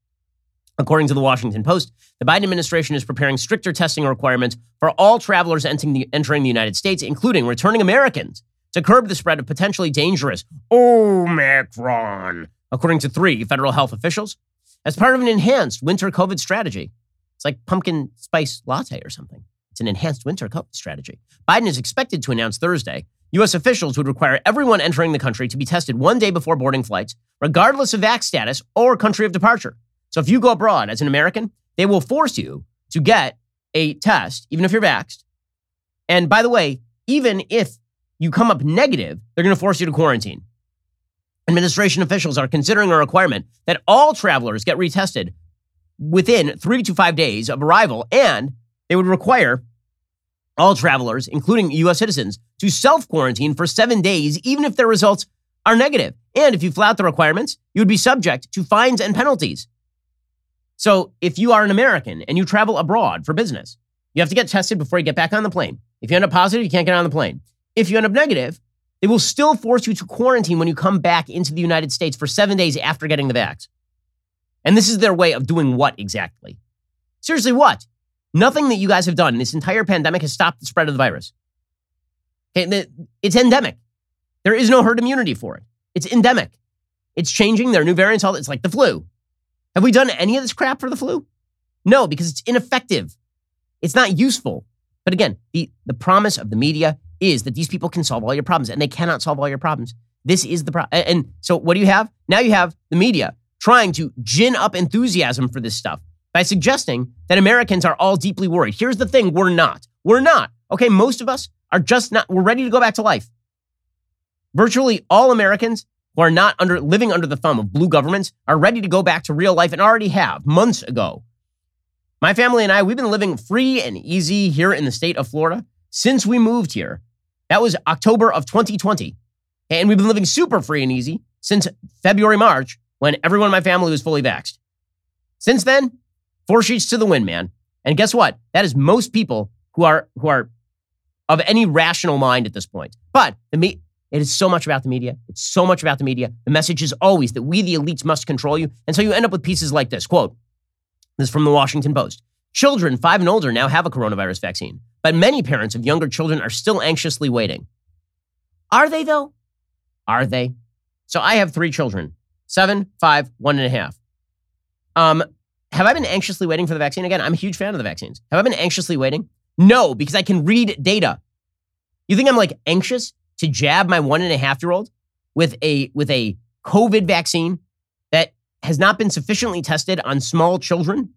A: According to the Washington Post, the Biden administration is preparing stricter testing requirements for all travelers entering the, entering the United States, including returning Americans, to curb the spread of potentially dangerous Omicron, according to three federal health officials as part of an enhanced winter COVID strategy. It's like pumpkin spice latte or something. It's an enhanced winter COVID strategy. Biden is expected to announce Thursday U.S. officials would require everyone entering the country to be tested one day before boarding flights, regardless of vax status or country of departure. So if you go abroad as an American, they will force you to get a test, even if you're vaxxed. And by the way, even if you come up negative, they're going to force you to quarantine. Administration officials are considering a requirement that all travelers get retested within three to five days of arrival, and they would require all travelers, including U.S. citizens, to self quarantine for seven days, even if their results are negative. And if you flout the requirements, you would be subject to fines and penalties. So if you are an American and you travel abroad for business, you have to get tested before you get back on the plane. If you end up positive, you can't get on the plane. If you end up negative, they will still force you to quarantine when you come back into the United States for seven days after getting the vax. And this is their way of doing what exactly? Seriously, what? Nothing that you guys have done this entire pandemic has stopped the spread of the virus. It's endemic. There is no herd immunity for it. It's endemic. It's changing. There are new variants. All it's like the flu. Have we done any of this crap for the flu? No, because it's ineffective. It's not useful. But again, the, the promise of the media is that these people can solve all your problems, and they cannot solve all your problems. This is the problem. And so, what do you have? Now you have the media trying to gin up enthusiasm for this stuff by suggesting that Americans are all deeply worried. Here's the thing we're not. We're not. Okay, most of us are just not, we're ready to go back to life. Virtually all Americans who are not under living under the thumb of blue governments are ready to go back to real life and already have months ago. My family and I, we've been living free and easy here in the state of Florida since we moved here. That was October of 2020. And we've been living super free and easy since February, March, when everyone in my family was fully vaxxed. Since then, four sheets to the wind, man. And guess what? That is most people who are who are of any rational mind at this point. But the me- it is so much about the media. It's so much about the media. The message is always that we, the elites, must control you. And so you end up with pieces like this quote, this is from the Washington Post. Children five and older now have a coronavirus vaccine, but many parents of younger children are still anxiously waiting. Are they, though? Are they? So I have three children seven, five, one and a half. Um, have I been anxiously waiting for the vaccine? Again, I'm a huge fan of the vaccines. Have I been anxiously waiting? No, because I can read data. You think I'm like anxious to jab my one and a half year old with a with a COVID vaccine that has not been sufficiently tested on small children,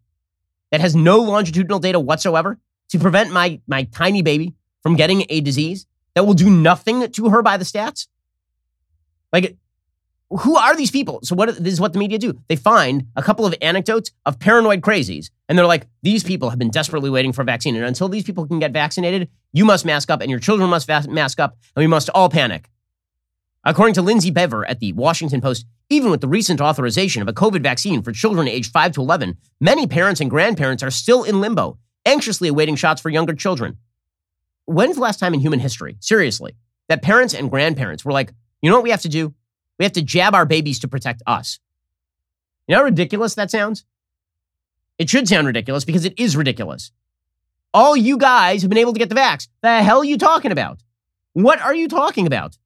A: that has no longitudinal data whatsoever to prevent my my tiny baby from getting a disease that will do nothing to her by the stats? Like who are these people? So what this is what the media do. They find a couple of anecdotes of paranoid crazies, and they're like, these people have been desperately waiting for a vaccine, and until these people can get vaccinated, you must mask up, and your children must mask up, and we must all panic. According to Lindsey Bever at the Washington Post, even with the recent authorization of a COVID vaccine for children aged 5 to 11, many parents and grandparents are still in limbo, anxiously awaiting shots for younger children. When's the last time in human history, seriously, that parents and grandparents were like, you know what we have to do? We have to jab our babies to protect us. You know how ridiculous that sounds? It should sound ridiculous because it is ridiculous. All you guys have been able to get the vax. The hell are you talking about? What are you talking about?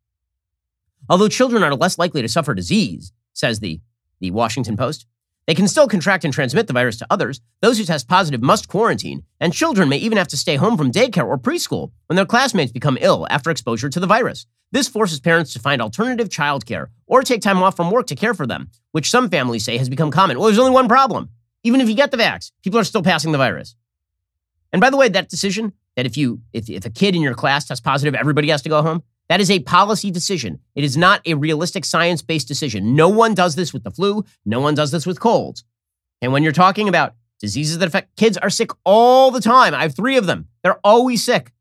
A: Although children are less likely to suffer disease, says the, the Washington Post, they can still contract and transmit the virus to others. Those who test positive must quarantine, and children may even have to stay home from daycare or preschool when their classmates become ill after exposure to the virus. This forces parents to find alternative childcare or take time off from work to care for them, which some families say has become common. Well, there's only one problem. Even if you get the vax, people are still passing the virus. And by the way, that decision that if you if, if a kid in your class tests positive, everybody has to go home, that is a policy decision. It is not a realistic science-based decision. No one does this with the flu, no one does this with colds. And when you're talking about diseases that affect kids are sick all the time. I have 3 of them. They're always sick.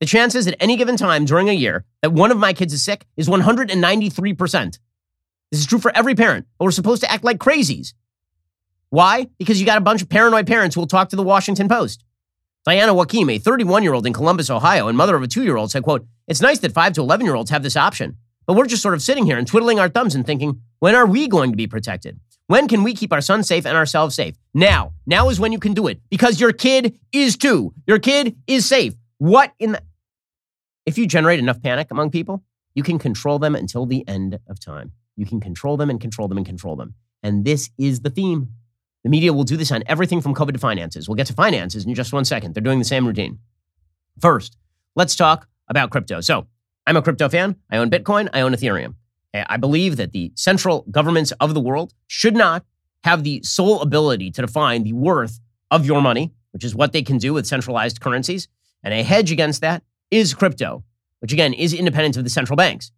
A: The chances at any given time during a year that one of my kids is sick is 193%. This is true for every parent, but we're supposed to act like crazies. Why? Because you got a bunch of paranoid parents who will talk to the Washington Post. Diana Joaquim, a 31 year old in Columbus, Ohio, and mother of a two year old, said, quote, It's nice that 5 to 11 year olds have this option, but we're just sort of sitting here and twiddling our thumbs and thinking, when are we going to be protected? When can we keep our son safe and ourselves safe? Now. Now is when you can do it because your kid is too. Your kid is safe. What in the. If you generate enough panic among people, you can control them until the end of time. You can control them and control them and control them. And this is the theme. The media will do this on everything from COVID to finances. We'll get to finances in just one second. They're doing the same routine. First, let's talk about crypto. So, I'm a crypto fan. I own Bitcoin. I own Ethereum. Eh, I believe that the central governments of the world should not have the sole ability to define the worth of your money, which is what they can do with centralized currencies. And a hedge against that is crypto, which again is independent of the central banks.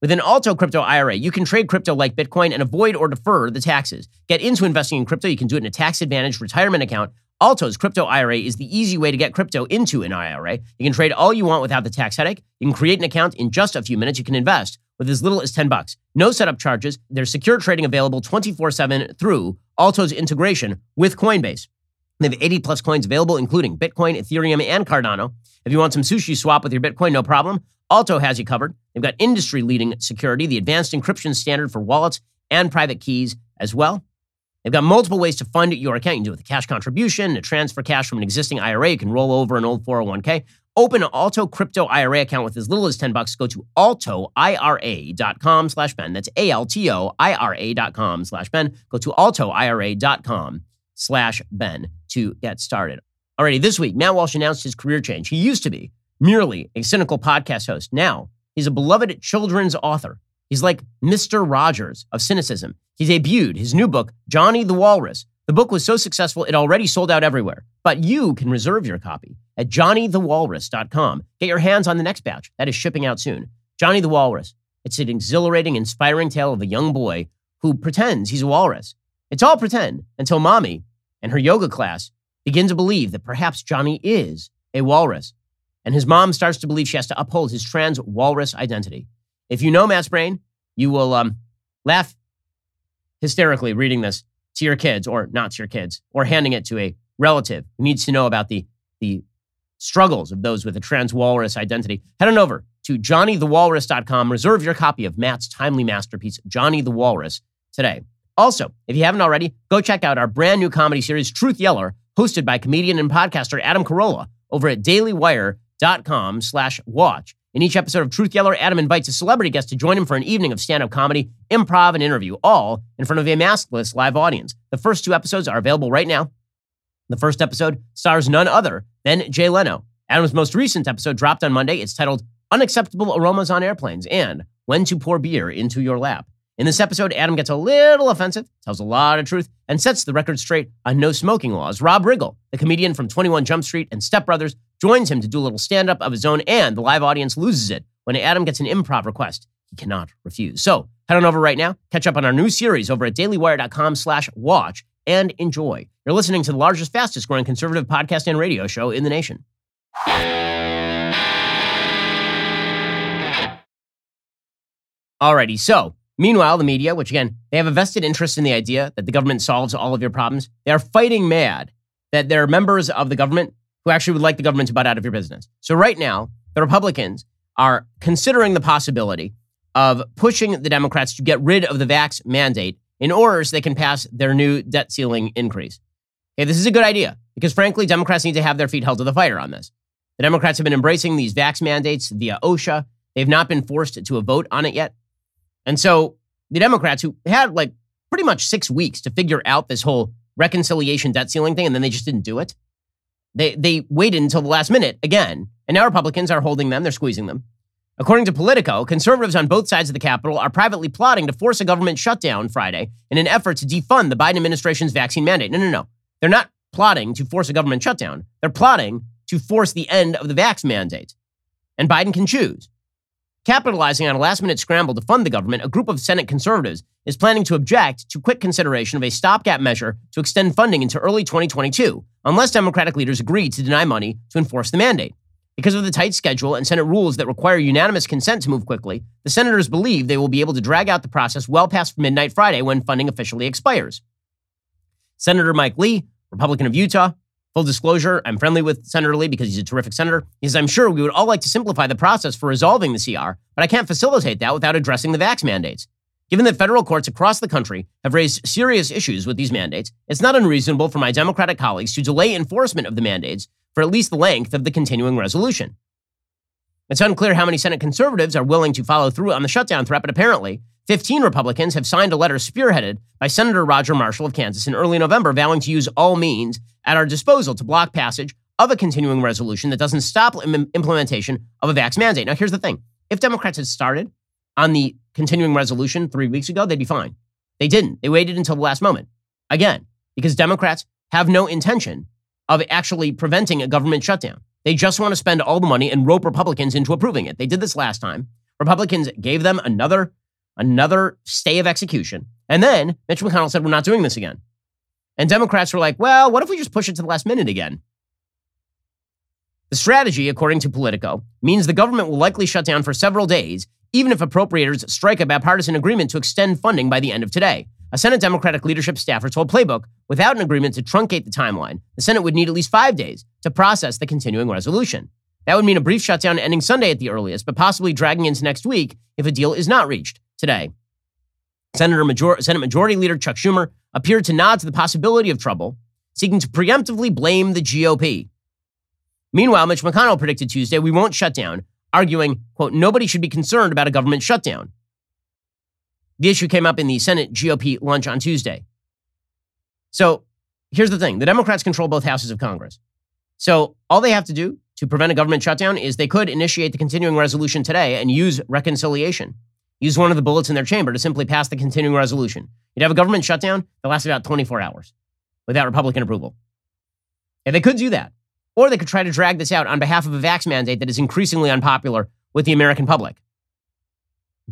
A: With an Alto Crypto IRA, you can trade crypto like Bitcoin and avoid or defer the taxes. Get into investing in crypto. You can do it in a tax advantaged retirement account. Alto's crypto IRA is the easy way to get crypto into an IRA. You can trade all you want without the tax headache. You can create an account in just a few minutes. You can invest with as little as 10 bucks. No setup charges. There's secure trading available 24/7 through Alto's integration with Coinbase. They have 80 plus coins available, including Bitcoin, Ethereum, and Cardano. If you want some SushiSwap with your Bitcoin, no problem. Alto has you covered. They've got industry leading security, the advanced encryption standard for wallets and private keys as well. They've got multiple ways to fund your account. You can do it with a cash contribution, a transfer cash from an existing IRA. You can roll over an old 401k. Open an Alto crypto IRA account with as little as 10 bucks. Go to altoira.com slash Ben. That's A-L-T-O I-R-A dot com slash Ben. Go to altoira.com slash Ben to get started. Alrighty, this week, Matt Walsh announced his career change. He used to be merely a cynical podcast host. Now, he's a beloved children's author. He's like Mr. Rogers of cynicism. He debuted his new book, Johnny the Walrus. The book was so successful, it already sold out everywhere. But you can reserve your copy at johnnythewalrus.com. Get your hands on the next batch. That is shipping out soon. Johnny the Walrus. It's an exhilarating, inspiring tale of a young boy who pretends he's a walrus. It's all pretend until mommy and her yoga class begin to believe that perhaps Johnny is a walrus and his mom starts to believe she has to uphold his trans walrus identity. If you know Matt's brain, you will um, laugh hysterically reading this to your kids, or not to your kids, or handing it to a relative who needs to know about the, the struggles of those with a trans walrus identity. Head on over to johnnythewalrus.com. Reserve your copy of Matt's timely masterpiece, Johnny the Walrus, today. Also, if you haven't already, go check out our brand new comedy series, Truth Yeller, hosted by comedian and podcaster Adam Carolla over at Daily Wire dot com slash watch. In each episode of Truth Yeller, Adam invites a celebrity guest to join him for an evening of stand-up comedy, improv, and interview, all in front of a maskless live audience. The first two episodes are available right now. The first episode stars none other than Jay Leno. Adam's most recent episode dropped on Monday. It's titled Unacceptable Aromas on Airplanes and When to Pour Beer into Your Lap. In this episode, Adam gets a little offensive, tells a lot of truth, and sets the record straight on no smoking laws. Rob Riggle, the comedian from 21 Jump Street and Step Brothers, joins him to do a little stand up of his own, and the live audience loses it when Adam gets an improv request he cannot refuse. So head on over right now, catch up on our new series over at dailywire.com slash watch, and enjoy. You're listening to the largest, fastest growing conservative podcast and radio show in the nation. Alrighty, so Meanwhile, the media, which again, they have a vested interest in the idea that the government solves all of your problems, they are fighting mad that there are members of the government who actually would like the government to butt out of your business. So right now, the Republicans are considering the possibility of pushing the Democrats to get rid of the vax mandate in order so they can pass their new debt ceiling increase. Okay, this is a good idea because frankly, Democrats need to have their feet held to the fire on this. The Democrats have been embracing these vax mandates via OSHA. They've not been forced to a vote on it yet. And so the Democrats, who had like pretty much six weeks to figure out this whole reconciliation debt ceiling thing, and then they just didn't do it, they, they waited until the last minute again. And now Republicans are holding them, they're squeezing them. According to Politico, conservatives on both sides of the Capitol are privately plotting to force a government shutdown Friday in an effort to defund the Biden administration's vaccine mandate. No, no, no. They're not plotting to force a government shutdown. They're plotting to force the end of the vax mandate. And Biden can choose. Capitalizing on a last minute scramble to fund the government, a group of Senate conservatives is planning to object to quick consideration of a stopgap measure to extend funding into early 2022, unless Democratic leaders agree to deny money to enforce the mandate. Because of the tight schedule and Senate rules that require unanimous consent to move quickly, the senators believe they will be able to drag out the process well past midnight Friday when funding officially expires. Senator Mike Lee, Republican of Utah, Full disclosure, I'm friendly with Senator Lee because he's a terrific senator. Says, I'm sure we would all like to simplify the process for resolving the CR, but I can't facilitate that without addressing the vax mandates. Given that federal courts across the country have raised serious issues with these mandates, it's not unreasonable for my Democratic colleagues to delay enforcement of the mandates for at least the length of the continuing resolution. It's unclear how many Senate conservatives are willing to follow through on the shutdown threat, but apparently, 15 Republicans have signed a letter spearheaded by Senator Roger Marshall of Kansas in early November, vowing to use all means at our disposal to block passage of a continuing resolution that doesn't stop Im- implementation of a vax mandate. Now, here's the thing if Democrats had started on the continuing resolution three weeks ago, they'd be fine. They didn't. They waited until the last moment. Again, because Democrats have no intention of actually preventing a government shutdown. They just want to spend all the money and rope Republicans into approving it. They did this last time. Republicans gave them another another stay of execution. And then Mitch McConnell said, We're not doing this again. And Democrats were like, Well, what if we just push it to the last minute again? The strategy, according to Politico, means the government will likely shut down for several days, even if appropriators strike a bipartisan agreement to extend funding by the end of today. A Senate Democratic leadership staffer told Playbook without an agreement to truncate the timeline, the Senate would need at least five days to process the continuing resolution. That would mean a brief shutdown ending Sunday at the earliest, but possibly dragging into next week if a deal is not reached today. Senator Major- Senate Majority Leader Chuck Schumer appeared to nod to the possibility of trouble, seeking to preemptively blame the GOP. Meanwhile, Mitch McConnell predicted Tuesday we won't shut down, arguing, quote, nobody should be concerned about a government shutdown. The issue came up in the Senate GOP lunch on Tuesday. So here's the thing the Democrats control both houses of Congress. So all they have to do to prevent a government shutdown is they could initiate the continuing resolution today and use reconciliation. Use one of the bullets in their chamber to simply pass the continuing resolution. You'd have a government shutdown that lasts about 24 hours without Republican approval. And they could do that. Or they could try to drag this out on behalf of a vax mandate that is increasingly unpopular with the American public.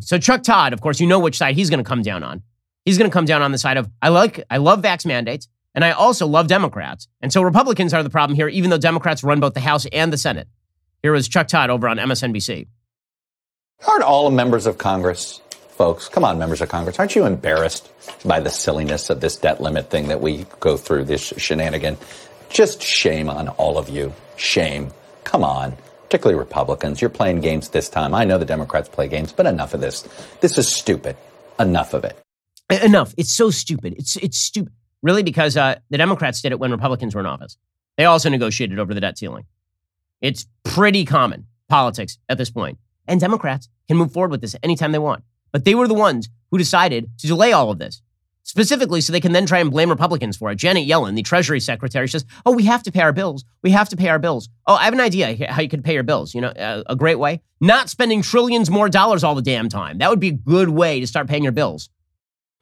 A: So Chuck Todd, of course, you know which side he's going to come down on. He's going to come down on the side of I like I love vax mandates and I also love Democrats. And so Republicans are the problem here even though Democrats run both the House and the Senate. Here is Chuck Todd over on MSNBC.
I: Aren't all members of Congress, folks, come on, members of Congress, aren't you embarrassed by the silliness of this debt limit thing that we go through, this shenanigan? Just shame on all of you. Shame. Come on. Particularly Republicans. You're playing games this time. I know the Democrats play games, but enough of this. This is stupid. Enough of it.
A: Enough. It's so stupid. It's it's stupid. Really, because uh, the Democrats did it when Republicans were in office. They also negotiated over the debt ceiling. It's pretty common politics at this point. And Democrats can move forward with this anytime they want. But they were the ones who decided to delay all of this specifically so they can then try and blame Republicans for it. Janet Yellen, the Treasury Secretary, says, "Oh, we have to pay our bills. We have to pay our bills. Oh, I have an idea how you could pay your bills. You know, a, a great way: not spending trillions more dollars all the damn time. That would be a good way to start paying your bills."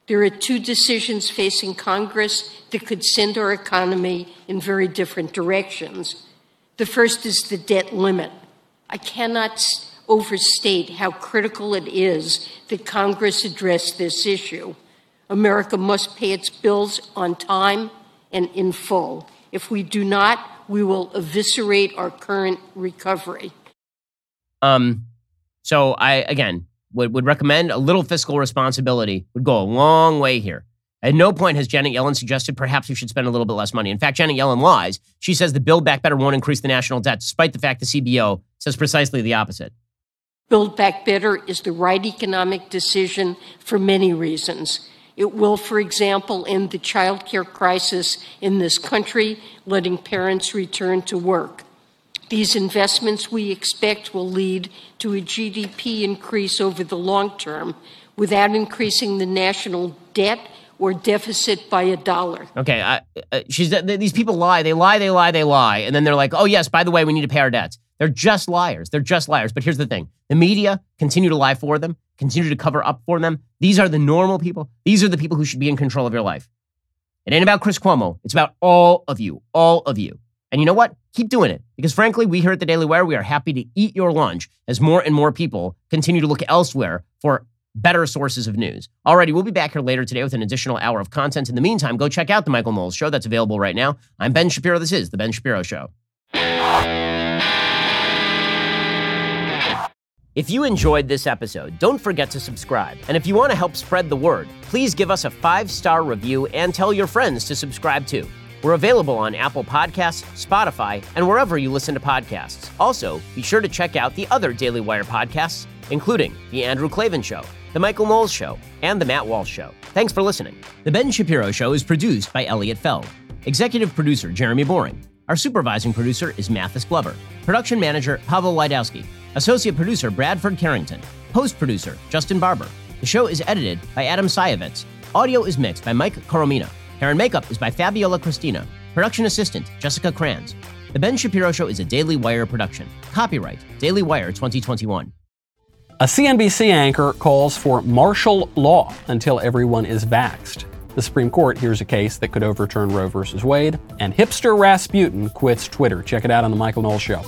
J: There are two decisions facing Congress that could send our economy in very different directions. The first is the debt limit. I cannot overstate how critical it is that Congress address this issue. America must pay its bills on time and in full. If we do not, we will eviscerate our current recovery.
A: Um, so I again would, would recommend a little fiscal responsibility would go a long way here. At no point has Janet Yellen suggested perhaps we should spend a little bit less money. In fact, Janet Yellen lies. She says the Build Back Better won't increase the national debt, despite the fact the CBO says precisely the opposite.
J: Build Back Better is the right economic decision for many reasons. It will, for example, end the child care crisis in this country, letting parents return to work. These investments we expect will lead to a GDP increase over the long term without increasing the national debt or deficit by a dollar.
A: Okay, uh, she's these people lie. They lie. They lie. They lie, and then they're like, "Oh yes, by the way, we need to pay our debts." They're just liars. They're just liars. But here's the thing: the media continue to lie for them continue to cover up for them. These are the normal people. These are the people who should be in control of your life. It ain't about Chris Cuomo. It's about all of you, all of you. And you know what? Keep doing it. Because frankly, we here at the Daily Wire, we are happy to eat your lunch as more and more people continue to look elsewhere for better sources of news. Alrighty, we'll be back here later today with an additional hour of content. In the meantime, go check out the Michael Knowles Show that's available right now. I'm Ben Shapiro. This is The Ben Shapiro Show. If you enjoyed this episode, don't forget to subscribe. And if you want to help spread the word, please give us a five star review and tell your friends to subscribe too. We're available on Apple Podcasts, Spotify, and wherever you listen to podcasts. Also, be sure to check out the other Daily Wire podcasts, including The Andrew Klavan Show, The Michael Knowles Show, and The Matt Walsh Show. Thanks for listening. The Ben Shapiro Show is produced by Elliot Feld, executive producer Jeremy Boring. Our supervising producer is Mathis Glover, production manager Pavel Lydowski. Associate producer Bradford Carrington. Post producer Justin Barber. The show is edited by Adam Sayevitz. Audio is mixed by Mike Coromina. Hair and makeup is by Fabiola Cristina. Production assistant Jessica Kranz. The Ben Shapiro Show is a Daily Wire production. Copyright Daily Wire 2021.
K: A CNBC anchor calls for martial law until everyone is vaxxed. The Supreme Court hears a case that could overturn Roe v. Wade, and hipster Rasputin quits Twitter. Check it out on The Michael Knowles Show.